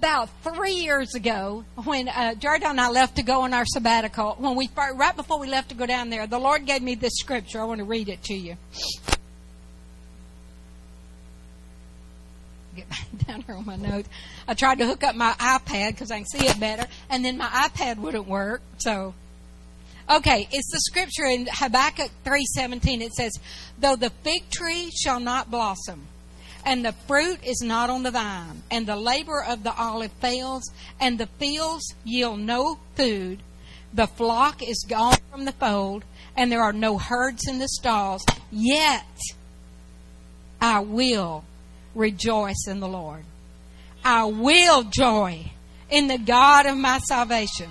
about three years ago, when uh, Jared and I left to go on our sabbatical, when we right before we left to go down there, the Lord gave me this scripture. I want to read it to you. Get down here on my notes. I tried to hook up my iPad because I can see it better, and then my iPad wouldn't work. So, okay, it's the scripture in Habakkuk three seventeen. It says, "Though the fig tree shall not blossom." And the fruit is not on the vine, and the labor of the olive fails, and the fields yield no food. The flock is gone from the fold, and there are no herds in the stalls. Yet I will rejoice in the Lord. I will joy in the God of my salvation.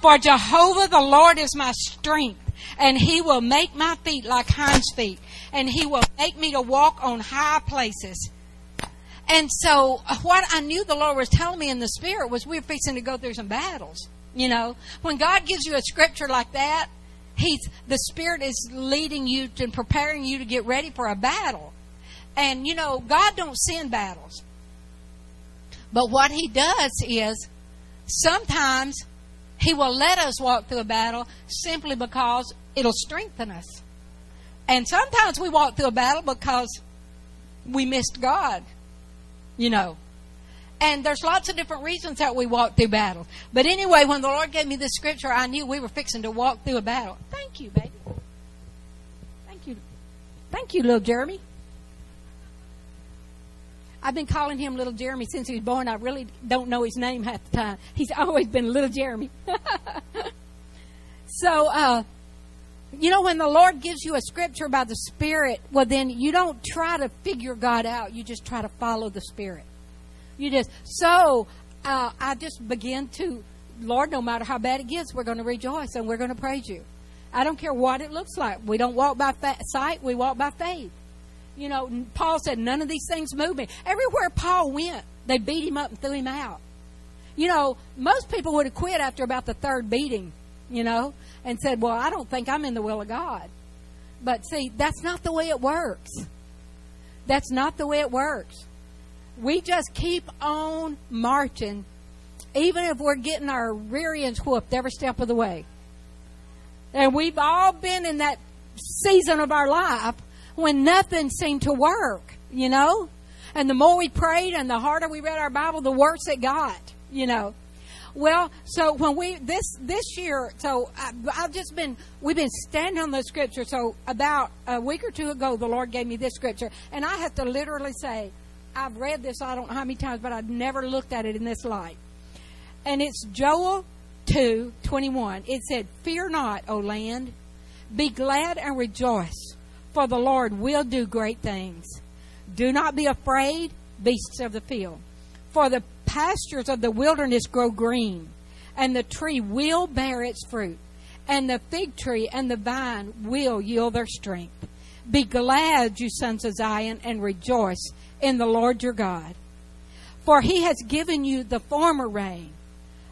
For Jehovah the Lord is my strength, and he will make my feet like hinds feet, and he will make me to walk on high places. And so uh, what I knew the Lord was telling me in the spirit was we we're fixing to go through some battles. You know, when God gives you a scripture like that, He's the Spirit is leading you and preparing you to get ready for a battle. And you know, God don't send battles. But what He does is sometimes He will let us walk through a battle simply because it'll strengthen us. And sometimes we walk through a battle because we missed God, you know. And there's lots of different reasons that we walk through battles. But anyway, when the Lord gave me this scripture, I knew we were fixing to walk through a battle. Thank you, baby. Thank you. Thank you, little Jeremy. I've been calling him little Jeremy since he was born. I really don't know his name half the time. He's always been little Jeremy. so, uh, you know, when the Lord gives you a scripture by the Spirit, well, then you don't try to figure God out. You just try to follow the Spirit. You just, so uh, I just begin to, Lord, no matter how bad it gets, we're going to rejoice and we're going to praise you. I don't care what it looks like. We don't walk by fa- sight, we walk by faith. You know, Paul said, none of these things move me. Everywhere Paul went, they beat him up and threw him out. You know, most people would have quit after about the third beating, you know and said, Well, I don't think I'm in the will of God. But see, that's not the way it works. That's not the way it works. We just keep on marching, even if we're getting our rear ends whooped every step of the way. And we've all been in that season of our life when nothing seemed to work, you know? And the more we prayed and the harder we read our Bible, the worse it got, you know. Well, so when we this this year, so I, I've just been we've been standing on the scripture. So about a week or two ago, the Lord gave me this scripture, and I have to literally say, I've read this I don't know how many times, but I've never looked at it in this light. And it's Joel two twenty one. It said, "Fear not, O land, be glad and rejoice, for the Lord will do great things. Do not be afraid, beasts of the field." For the pastures of the wilderness grow green, and the tree will bear its fruit, and the fig tree and the vine will yield their strength. Be glad, you sons of Zion, and rejoice in the Lord your God. For he has given you the former rain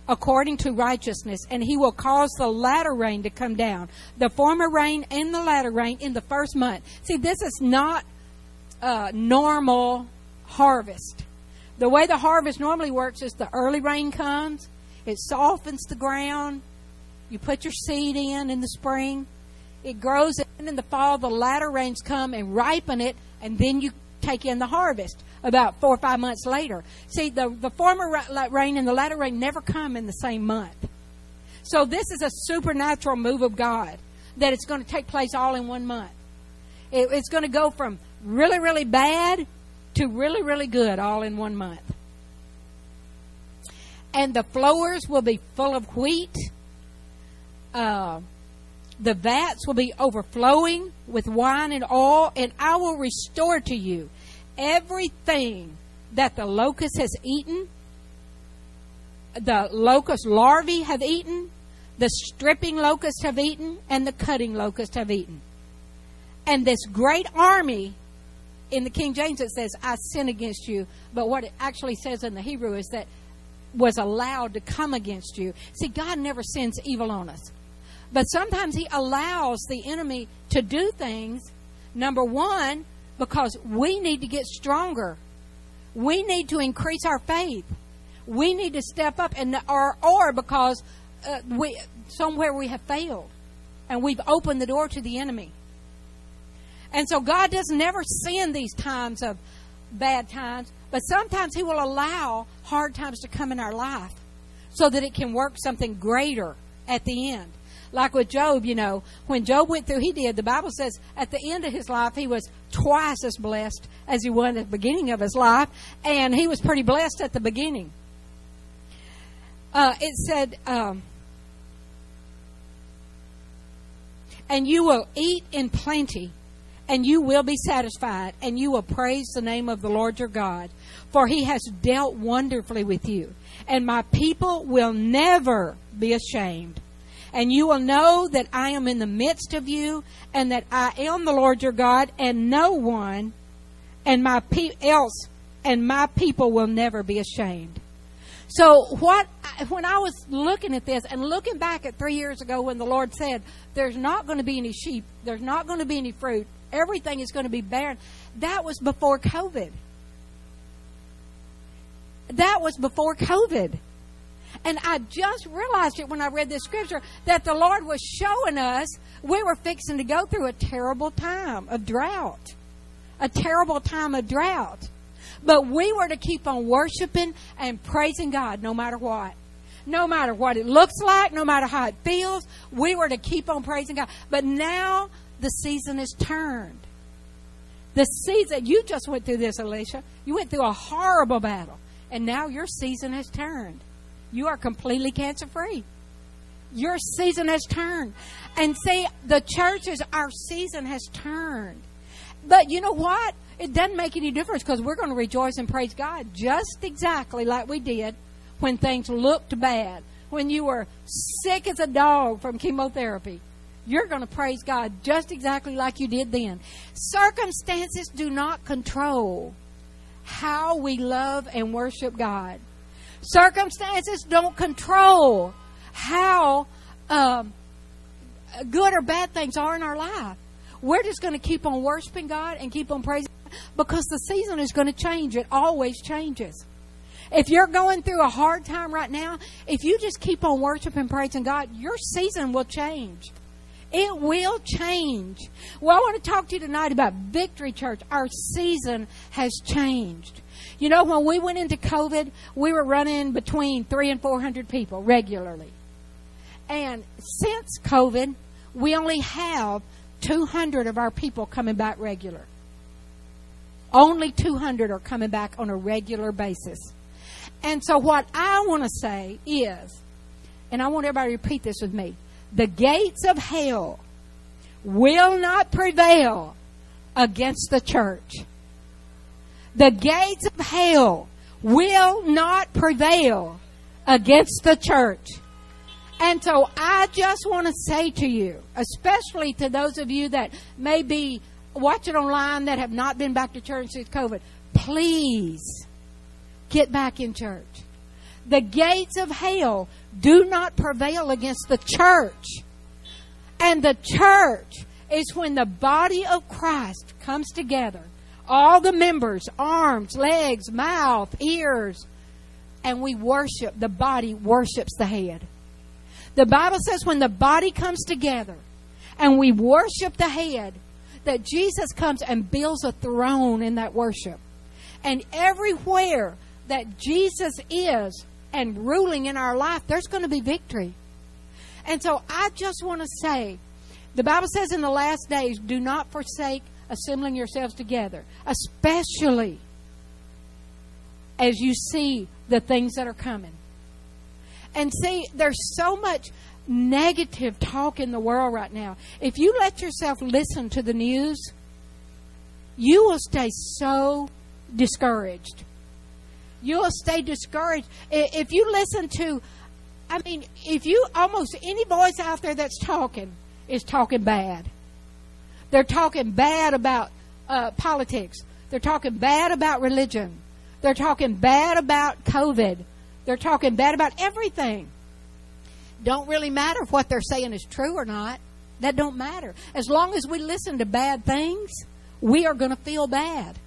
according to righteousness, and he will cause the latter rain to come down. The former rain and the latter rain in the first month. See, this is not a normal harvest. The way the harvest normally works is the early rain comes, it softens the ground, you put your seed in in the spring, it grows, and in the fall the latter rains come and ripen it, and then you take in the harvest about four or five months later. See, the, the former rain and the latter rain never come in the same month. So this is a supernatural move of God that it's going to take place all in one month. It, it's going to go from really, really bad to really, really good all in one month. And the flowers will be full of wheat. Uh, the vats will be overflowing with wine and oil, and I will restore to you everything that the locust has eaten, the locust larvae have eaten, the stripping locust have eaten, and the cutting locust have eaten. And this great army in the King James it says, I sin against you. But what it actually says in the Hebrew is that was allowed to come against you. See, God never sends evil on us. But sometimes He allows the enemy to do things, number one, because we need to get stronger. We need to increase our faith. we need to step up, and or or because uh, we somewhere we have failed, and we've opened the door to the enemy. And so God does never send these times of bad times, but sometimes He will allow hard times to come in our life so that it can work something greater at the end. Like with Job, you know, when Job went through, he did. The Bible says at the end of his life, he was twice as blessed as he was at the beginning of his life, and he was pretty blessed at the beginning. Uh, it said, um, and you will eat in plenty, and you will be satisfied, and you will praise the name of the Lord your God, for he has dealt wonderfully with you. And my people will never be ashamed. And you will know that I am in the midst of you, and that I am the Lord your God, and no one, and my pe- else, and my people will never be ashamed. So what when I was looking at this and looking back at 3 years ago when the Lord said there's not going to be any sheep, there's not going to be any fruit, everything is going to be barren, that was before COVID. That was before COVID. And I just realized it when I read this scripture that the Lord was showing us we were fixing to go through a terrible time of drought. A terrible time of drought. But we were to keep on worshiping and praising God no matter what. No matter what it looks like, no matter how it feels, we were to keep on praising God. But now the season is turned. The season, you just went through this, Alicia. You went through a horrible battle. And now your season has turned. You are completely cancer free. Your season has turned. And see, the churches, our season has turned. But you know what? It doesn't make any difference because we're going to rejoice and praise God just exactly like we did when things looked bad. When you were sick as a dog from chemotherapy, you're going to praise God just exactly like you did then. Circumstances do not control how we love and worship God. Circumstances don't control how um, good or bad things are in our life. We're just going to keep on worshiping God and keep on praising God because the season is going to change. It always changes. If you're going through a hard time right now, if you just keep on worshiping, praising God, your season will change. It will change. Well, I want to talk to you tonight about Victory Church. Our season has changed. You know, when we went into COVID, we were running between three and four hundred people regularly. And since COVID, we only have 200 of our people coming back regular. Only 200 are coming back on a regular basis. And so, what I want to say is, and I want everybody to repeat this with me the gates of hell will not prevail against the church. The gates of hell will not prevail against the church. And so I just want to say to you, especially to those of you that may be watching online that have not been back to church since COVID, please get back in church. The gates of hell do not prevail against the church. And the church is when the body of Christ comes together. All the members, arms, legs, mouth, ears, and we worship. The body worships the head. The Bible says when the body comes together and we worship the head, that Jesus comes and builds a throne in that worship. And everywhere that Jesus is and ruling in our life, there's going to be victory. And so I just want to say the Bible says in the last days, do not forsake assembling yourselves together, especially as you see the things that are coming. And see, there's so much negative talk in the world right now. If you let yourself listen to the news, you will stay so discouraged. You'll stay discouraged. If you listen to, I mean, if you almost any voice out there that's talking is talking bad. They're talking bad about uh, politics. They're talking bad about religion. They're talking bad about COVID. They're talking bad about everything. Don't really matter if what they're saying is true or not. That don't matter. As long as we listen to bad things, we are going to feel bad.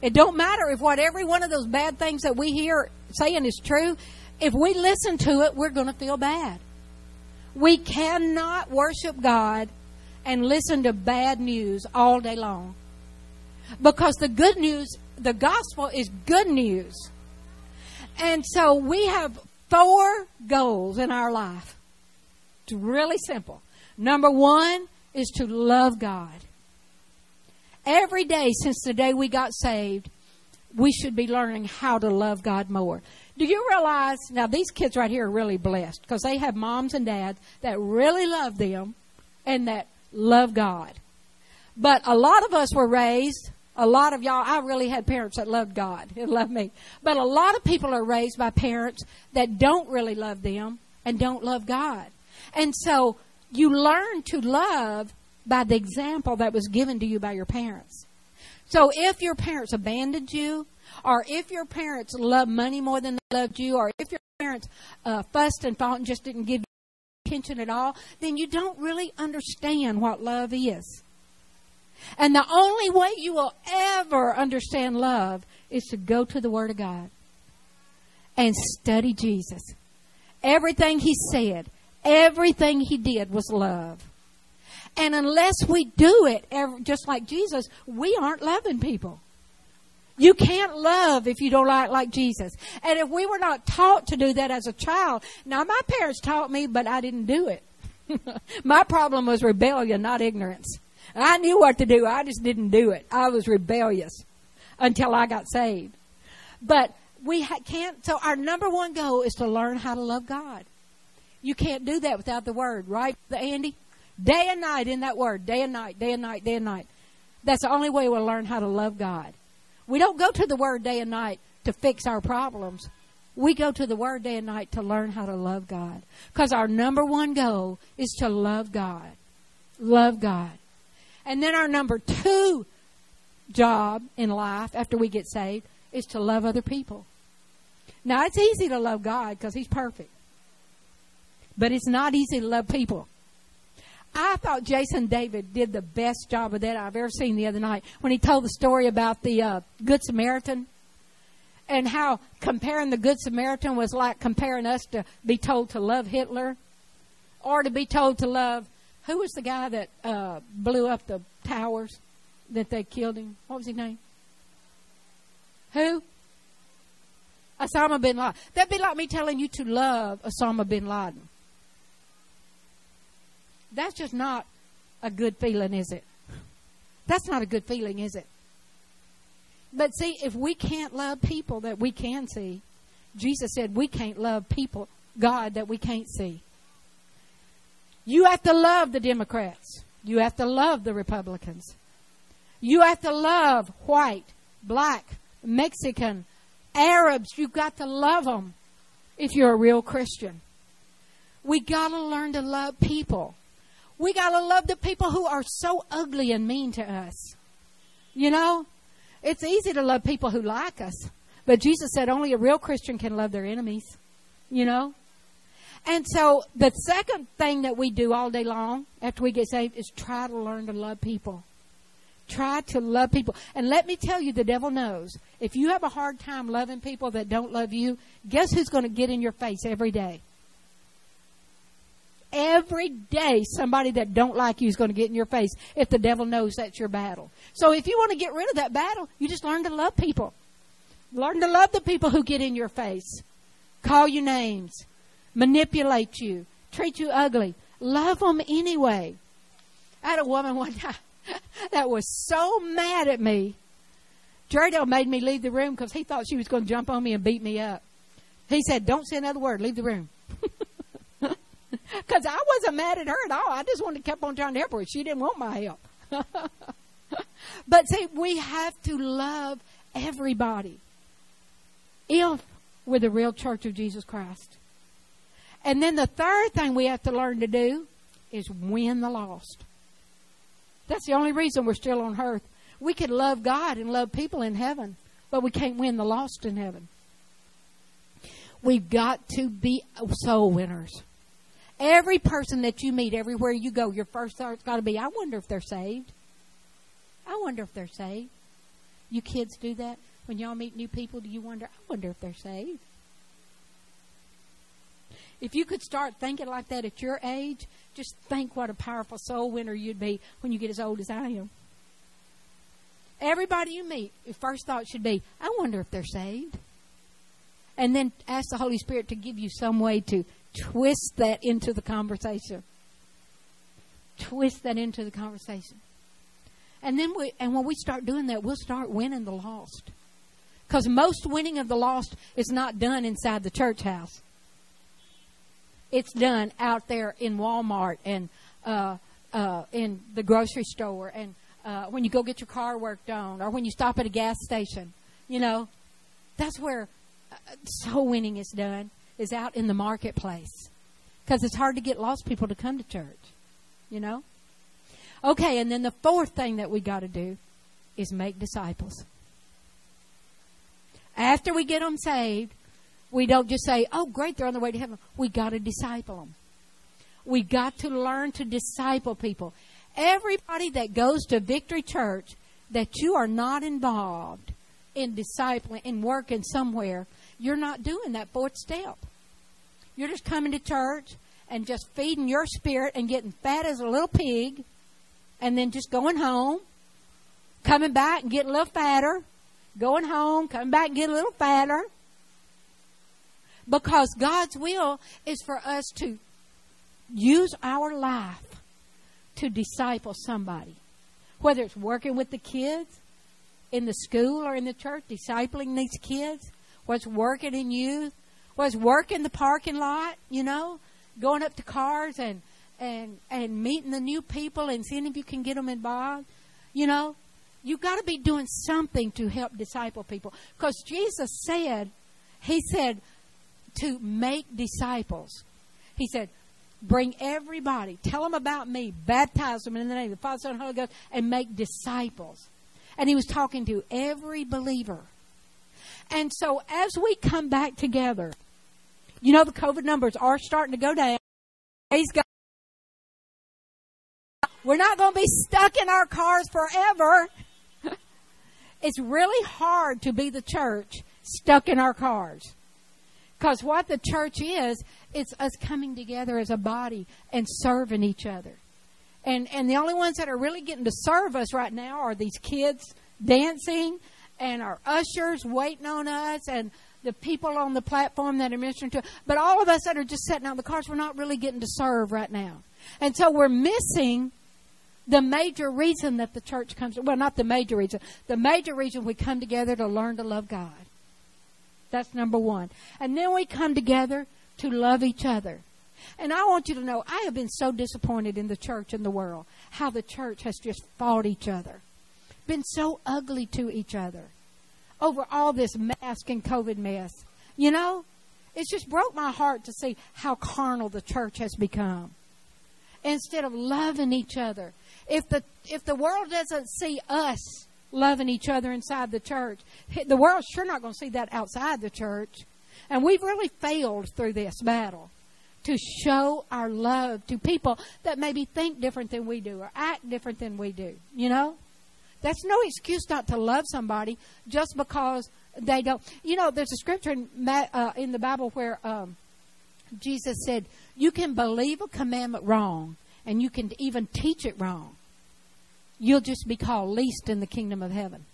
It don't matter if what every one of those bad things that we hear saying is true. If we listen to it, we're going to feel bad. We cannot worship God and listen to bad news all day long. Because the good news, the gospel is good news. And so we have four goals in our life. It's really simple. Number one is to love God. Every day since the day we got saved, we should be learning how to love God more. Do you realize now these kids right here are really blessed because they have moms and dads that really love them and that love God. But a lot of us were raised, a lot of y'all, I really had parents that loved God and loved me. But a lot of people are raised by parents that don't really love them and don't love God. And so you learn to love by the example that was given to you by your parents. So if your parents abandoned you, or if your parents loved money more than they loved you, or if your parents uh, fussed and fought and just didn't give you attention at all, then you don't really understand what love is. And the only way you will ever understand love is to go to the Word of God and study Jesus. Everything He said, everything He did was love. And unless we do it, just like Jesus, we aren't loving people. You can't love if you don't act like Jesus. And if we were not taught to do that as a child, now my parents taught me, but I didn't do it. my problem was rebellion, not ignorance. I knew what to do. I just didn't do it. I was rebellious until I got saved. But we ha- can't. So our number one goal is to learn how to love God. You can't do that without the Word, right, Andy? Day and night in that Word. Day and night. Day and night. Day and night. That's the only way we'll learn how to love God. We don't go to the Word day and night to fix our problems. We go to the Word day and night to learn how to love God. Because our number one goal is to love God. Love God. And then our number two job in life after we get saved is to love other people. Now, it's easy to love God because He's perfect. But it's not easy to love people. I thought Jason David did the best job of that I've ever seen the other night when he told the story about the uh, Good Samaritan and how comparing the Good Samaritan was like comparing us to be told to love Hitler or to be told to love who was the guy that uh, blew up the towers that they killed him? What was his name? Who? Osama bin Laden. That'd be like me telling you to love Osama bin Laden. That's just not a good feeling, is it? That's not a good feeling, is it? But see, if we can't love people that we can see, Jesus said we can't love people, God that we can't see. You have to love the Democrats. You have to love the Republicans. You have to love white, black, Mexican, Arabs. You've got to love them if you're a real Christian. We got to learn to love people. We got to love the people who are so ugly and mean to us. You know, it's easy to love people who like us, but Jesus said only a real Christian can love their enemies. You know? And so the second thing that we do all day long after we get saved is try to learn to love people. Try to love people. And let me tell you, the devil knows. If you have a hard time loving people that don't love you, guess who's going to get in your face every day? Every day, somebody that don't like you is going to get in your face if the devil knows that's your battle. So if you want to get rid of that battle, you just learn to love people. Learn to love the people who get in your face. Call you names manipulate you, treat you ugly. Love them anyway. I had a woman one time that was so mad at me. Jerdale made me leave the room because he thought she was going to jump on me and beat me up. He said, Don't say another word, leave the room. Because I wasn't mad at her at all. I just wanted to keep on trying to help her. She didn't want my help. but see, we have to love everybody if we're the real church of Jesus Christ. And then the third thing we have to learn to do is win the lost. That's the only reason we're still on earth. We could love God and love people in heaven, but we can't win the lost in heaven. We've got to be soul winners. Every person that you meet, everywhere you go, your first thought's got to be, I wonder if they're saved. I wonder if they're saved. You kids do that? When y'all meet new people, do you wonder, I wonder if they're saved? If you could start thinking like that at your age, just think what a powerful soul winner you'd be when you get as old as I am. Everybody you meet, your first thought should be, I wonder if they're saved. And then ask the Holy Spirit to give you some way to twist that into the conversation. Twist that into the conversation. And then we, and when we start doing that, we'll start winning the lost. Because most winning of the lost is not done inside the church house. It's done out there in Walmart and uh, uh, in the grocery store and uh, when you go get your car worked on or when you stop at a gas station. You know, that's where uh, soul winning is done, is out in the marketplace. Because it's hard to get lost people to come to church. You know? Okay, and then the fourth thing that we got to do is make disciples. After we get them saved, we don't just say, oh, great, they're on their way to heaven. We got to disciple them. We got to learn to disciple people. Everybody that goes to Victory Church, that you are not involved in discipling, in working somewhere, you're not doing that fourth step. You're just coming to church and just feeding your spirit and getting fat as a little pig and then just going home, coming back and getting a little fatter, going home, coming back and getting a little fatter. Because God's will is for us to use our life to disciple somebody. Whether it's working with the kids in the school or in the church, discipling these kids, what's working in youth, what's working the parking lot, you know, going up to cars and and and meeting the new people and seeing if you can get them involved. You know, You've got to be doing something to help disciple people because Jesus said, He said to make disciples. He said, bring everybody, tell them about me, baptize them in the name of the Father, Son, and Holy Ghost, and make disciples. And He was talking to every believer. And so as we come back together, you know the COVID numbers are starting to go down. We're not going to be stuck in our cars forever. it's really hard to be the church stuck in our cars. Because what the church is, it's us coming together as a body and serving each other. And and the only ones that are really getting to serve us right now are these kids dancing and our ushers waiting on us and the people on the platform that are ministering to. But all of us that are just sitting out in the cars, we're not really getting to serve right now. And so we're missing the major reason that the church comes, well, not the major reason, the major reason we come together to learn to love God. That's number one. And then we come together to love each other. And I want you to know, I have been so disappointed in the church and the world, how the church has just fought each other, been so ugly to each other over all this mask and COVID mess. You know, it's just broke my heart to see how carnal the church has become. Instead of loving each other, if the if the world doesn't see us loving each other inside the church, the world's sure not going to see that outside the church. And we've really failed through this battle to show our love to people that maybe think different than we do or act different than we do. You know? That's no excuse not to love somebody just because they don't. You know, there's a scripture in, uh, in the Bible where um, Jesus said, You can believe a commandment wrong and you can even teach it wrong. You'll just be called least in the kingdom of heaven.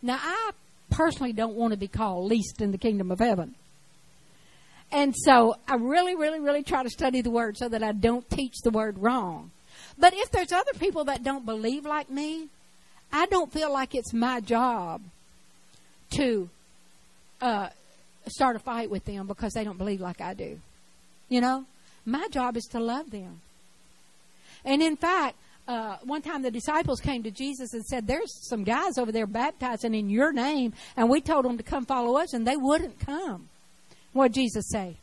Now, I personally don't want to be called least in the kingdom of heaven. And so I really, really, really try to study the word so that I don't teach the word wrong. But if there's other people that don't believe like me, I don't feel like it's my job to uh, start a fight with them because they don't believe like I do. You know, my job is to love them. And in fact, uh, one time the disciples came to Jesus and said, There's some guys over there baptizing in your name, and we told them to come follow us, and they wouldn't come. What did Jesus say?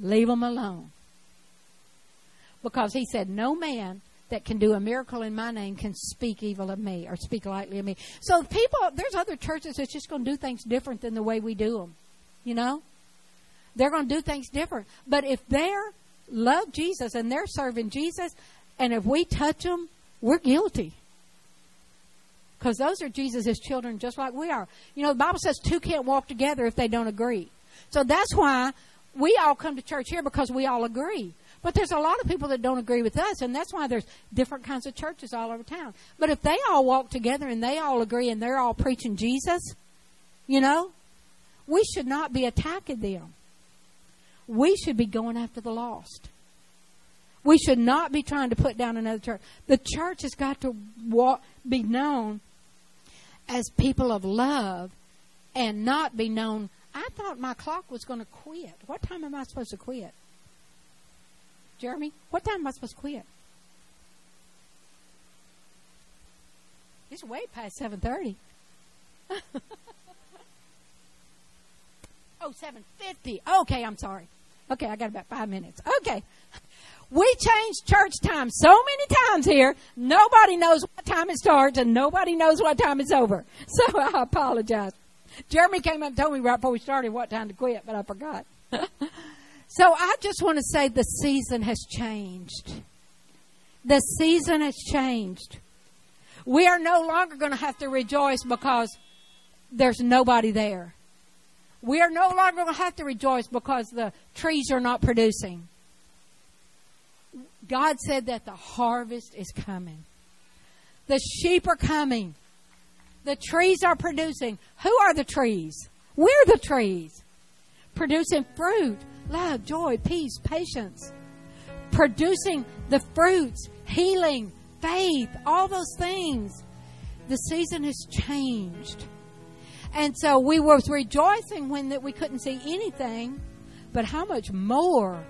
Leave them alone. Because he said, No man that can do a miracle in my name can speak evil of me or speak lightly of me. So people, there's other churches that's just going to do things different than the way we do them. You know? They're going to do things different. But if they're love Jesus and they're serving Jesus, and if we touch them, we're guilty. Because those are Jesus' children just like we are. You know, the Bible says two can't walk together if they don't agree. So that's why we all come to church here because we all agree. But there's a lot of people that don't agree with us, and that's why there's different kinds of churches all over town. But if they all walk together and they all agree and they're all preaching Jesus, you know, we should not be attacking them. We should be going after the lost. We should not be trying to put down another church. The church has got to walk, be known as people of love and not be known. I thought my clock was going to quit. What time am I supposed to quit? Jeremy, what time am I supposed to quit? It's way past 7.30. oh, 7.50. Okay, I'm sorry. Okay, I got about five minutes. Okay. We changed church time so many times here. Nobody knows what time it starts and nobody knows what time it's over. So I apologize. Jeremy came up and told me right before we started what time to quit, but I forgot. so I just want to say the season has changed. The season has changed. We are no longer going to have to rejoice because there's nobody there. We are no longer going to have to rejoice because the trees are not producing. God said that the harvest is coming. The sheep are coming. The trees are producing. Who are the trees? We're the trees. Producing fruit, love, joy, peace, patience. Producing the fruits, healing, faith, all those things. The season has changed. And so we were rejoicing when that we couldn't see anything, but how much more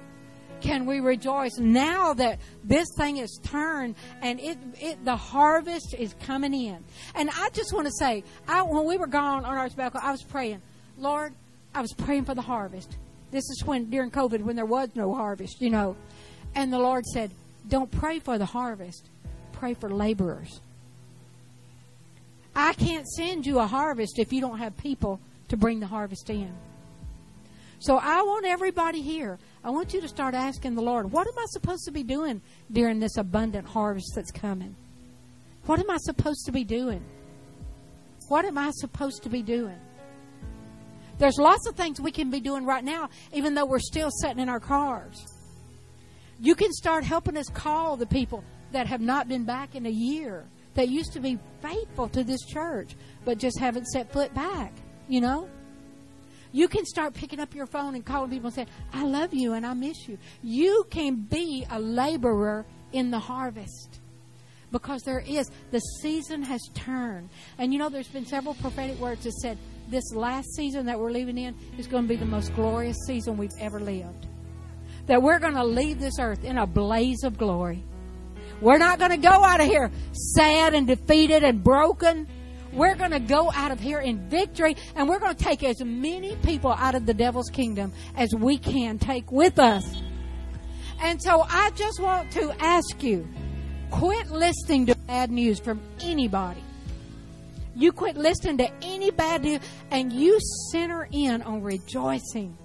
can we rejoice now that this thing is turned and it, it the harvest is coming in. And I just want to say, I, when we were gone on our sabbatical, I was praying, Lord, I was praying for the harvest. This is when during COVID when there was no harvest, you know. And the Lord said, "Don't pray for the harvest. Pray for laborers." I can't send you a harvest if you don't have people to bring the harvest in. So I want everybody here. I want you to start asking the Lord, what am I supposed to be doing during this abundant harvest that's coming? What am I supposed to be doing? What am I supposed to be doing? There's lots of things we can be doing right now, even though we're still sitting in our cars. You can start helping us call the people that have not been back in a year, that used to be faithful to this church, but just haven't set foot back, you know? You can start picking up your phone and calling people and saying, I love you and I miss you. You can be a laborer in the harvest because there is. The season has turned. And you know, there's been several prophetic words that said this last season that we're living in is going to be the most glorious season we've ever lived. That we're going to leave this earth in a blaze of glory. We're not going to go out of here sad and defeated and broken. We're going to go out of here in victory and we're going to take as many people out of the devil's kingdom as we can take with us. And so I just want to ask you quit listening to bad news from anybody. You quit listening to any bad news and you center in on rejoicing.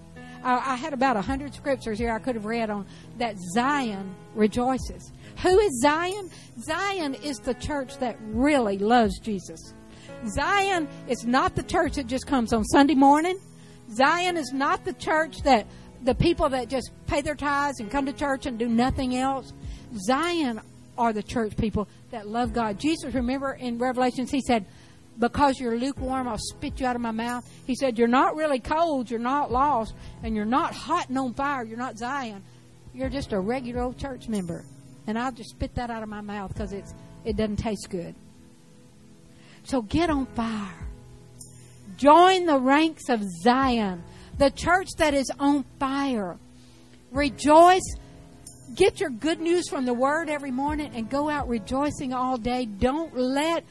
I, I had about a hundred scriptures here I could have read on that Zion rejoices. Who is Zion? Zion is the church that really loves Jesus. Zion is not the church that just comes on Sunday morning. Zion is not the church that the people that just pay their tithes and come to church and do nothing else. Zion are the church people that love God. Jesus, remember in Revelations, he said, Because you're lukewarm, I'll spit you out of my mouth. He said, You're not really cold, you're not lost, and you're not hot and on fire, you're not Zion. You're just a regular old church member. And I'll just spit that out of my mouth because it's it doesn't taste good. So get on fire. Join the ranks of Zion, the church that is on fire. Rejoice. Get your good news from the Word every morning and go out rejoicing all day. Don't let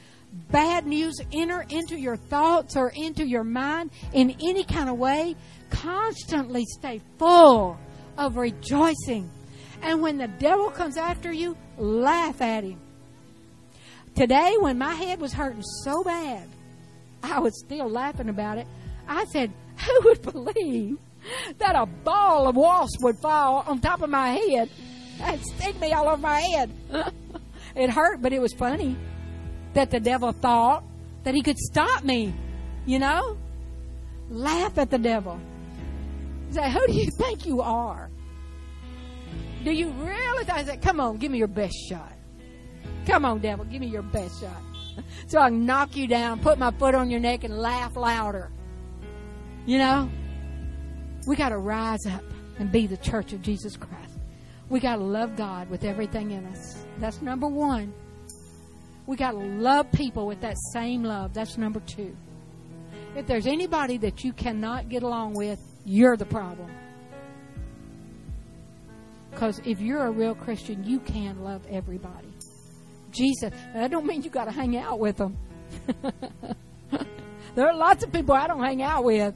bad news enter into your thoughts or into your mind in any kind of way. Constantly stay full of rejoicing. And when the devil comes after you, laugh at him. Today, when my head was hurting so bad, I was still laughing about it. I said, Who would believe that a ball of wasp would fall on top of my head and sting me all over my head? it hurt, but it was funny. That the devil thought that he could stop me. You know? Laugh at the devil. Say, who do you think you are? Do you really? I said, come on, give me your best shot. Come on, devil, give me your best shot. So I can knock you down, put my foot on your neck, and laugh louder. You know? We got to rise up and be the church of Jesus Christ. We got to love God with everything in us. That's number one. We got to love people with that same love. That's number two. If there's anybody that you cannot get along with, you're the problem. Because if you're a real Christian, you can love everybody. Jesus, I don't mean you got to hang out with them. there are lots of people I don't hang out with,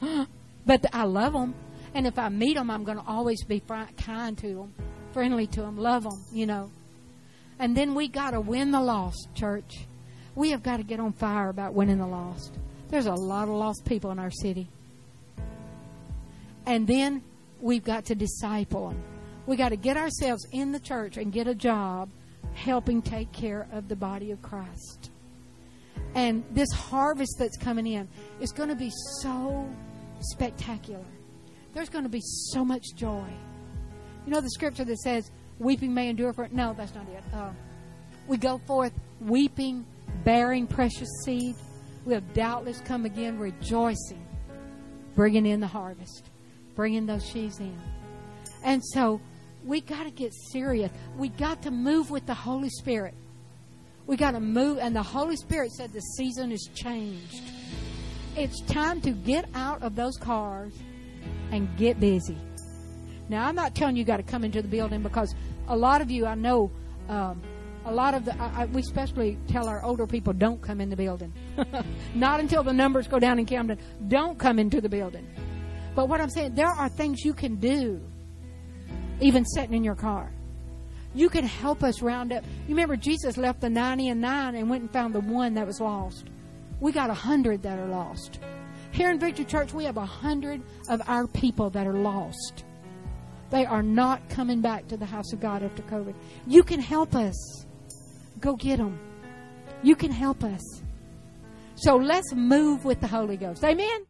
but I love them. And if I meet them, I'm going to always be kind to them, friendly to them, love them, you know. And then we got to win the lost, church. We have got to get on fire about winning the lost. There's a lot of lost people in our city. And then we've got to disciple them. We got to get ourselves in the church and get a job helping take care of the body of Christ. And this harvest that's coming in is going to be so spectacular. There's going to be so much joy. You know the scripture that says, weeping may endure for. No, that's not it. Uh, we go forth weeping, bearing precious seed. We have doubtless come again rejoicing, bringing in the harvest, bringing those sheaves in. And so we got to get serious. We got to move with the Holy Spirit. We got to move, and the Holy Spirit said the season is changed. It's time to get out of those cars and get busy. Now, I'm not telling you, you got to come into the building because a lot of you, I know, um, a lot of the, I, I, we especially tell our older people, don't come in the building. not until the numbers go down in Camden. Don't come into the building. But what I'm saying, there are things you can do even sitting in your car. You can help us round up. You remember Jesus left the 90 and 9 and went and found the one that was lost. We got a 100 that are lost. Here in Victory Church, we have a 100 of our people that are lost. They are not coming back to the house of God after COVID. You can help us. Go get them. You can help us. So let's move with the Holy Ghost. Amen.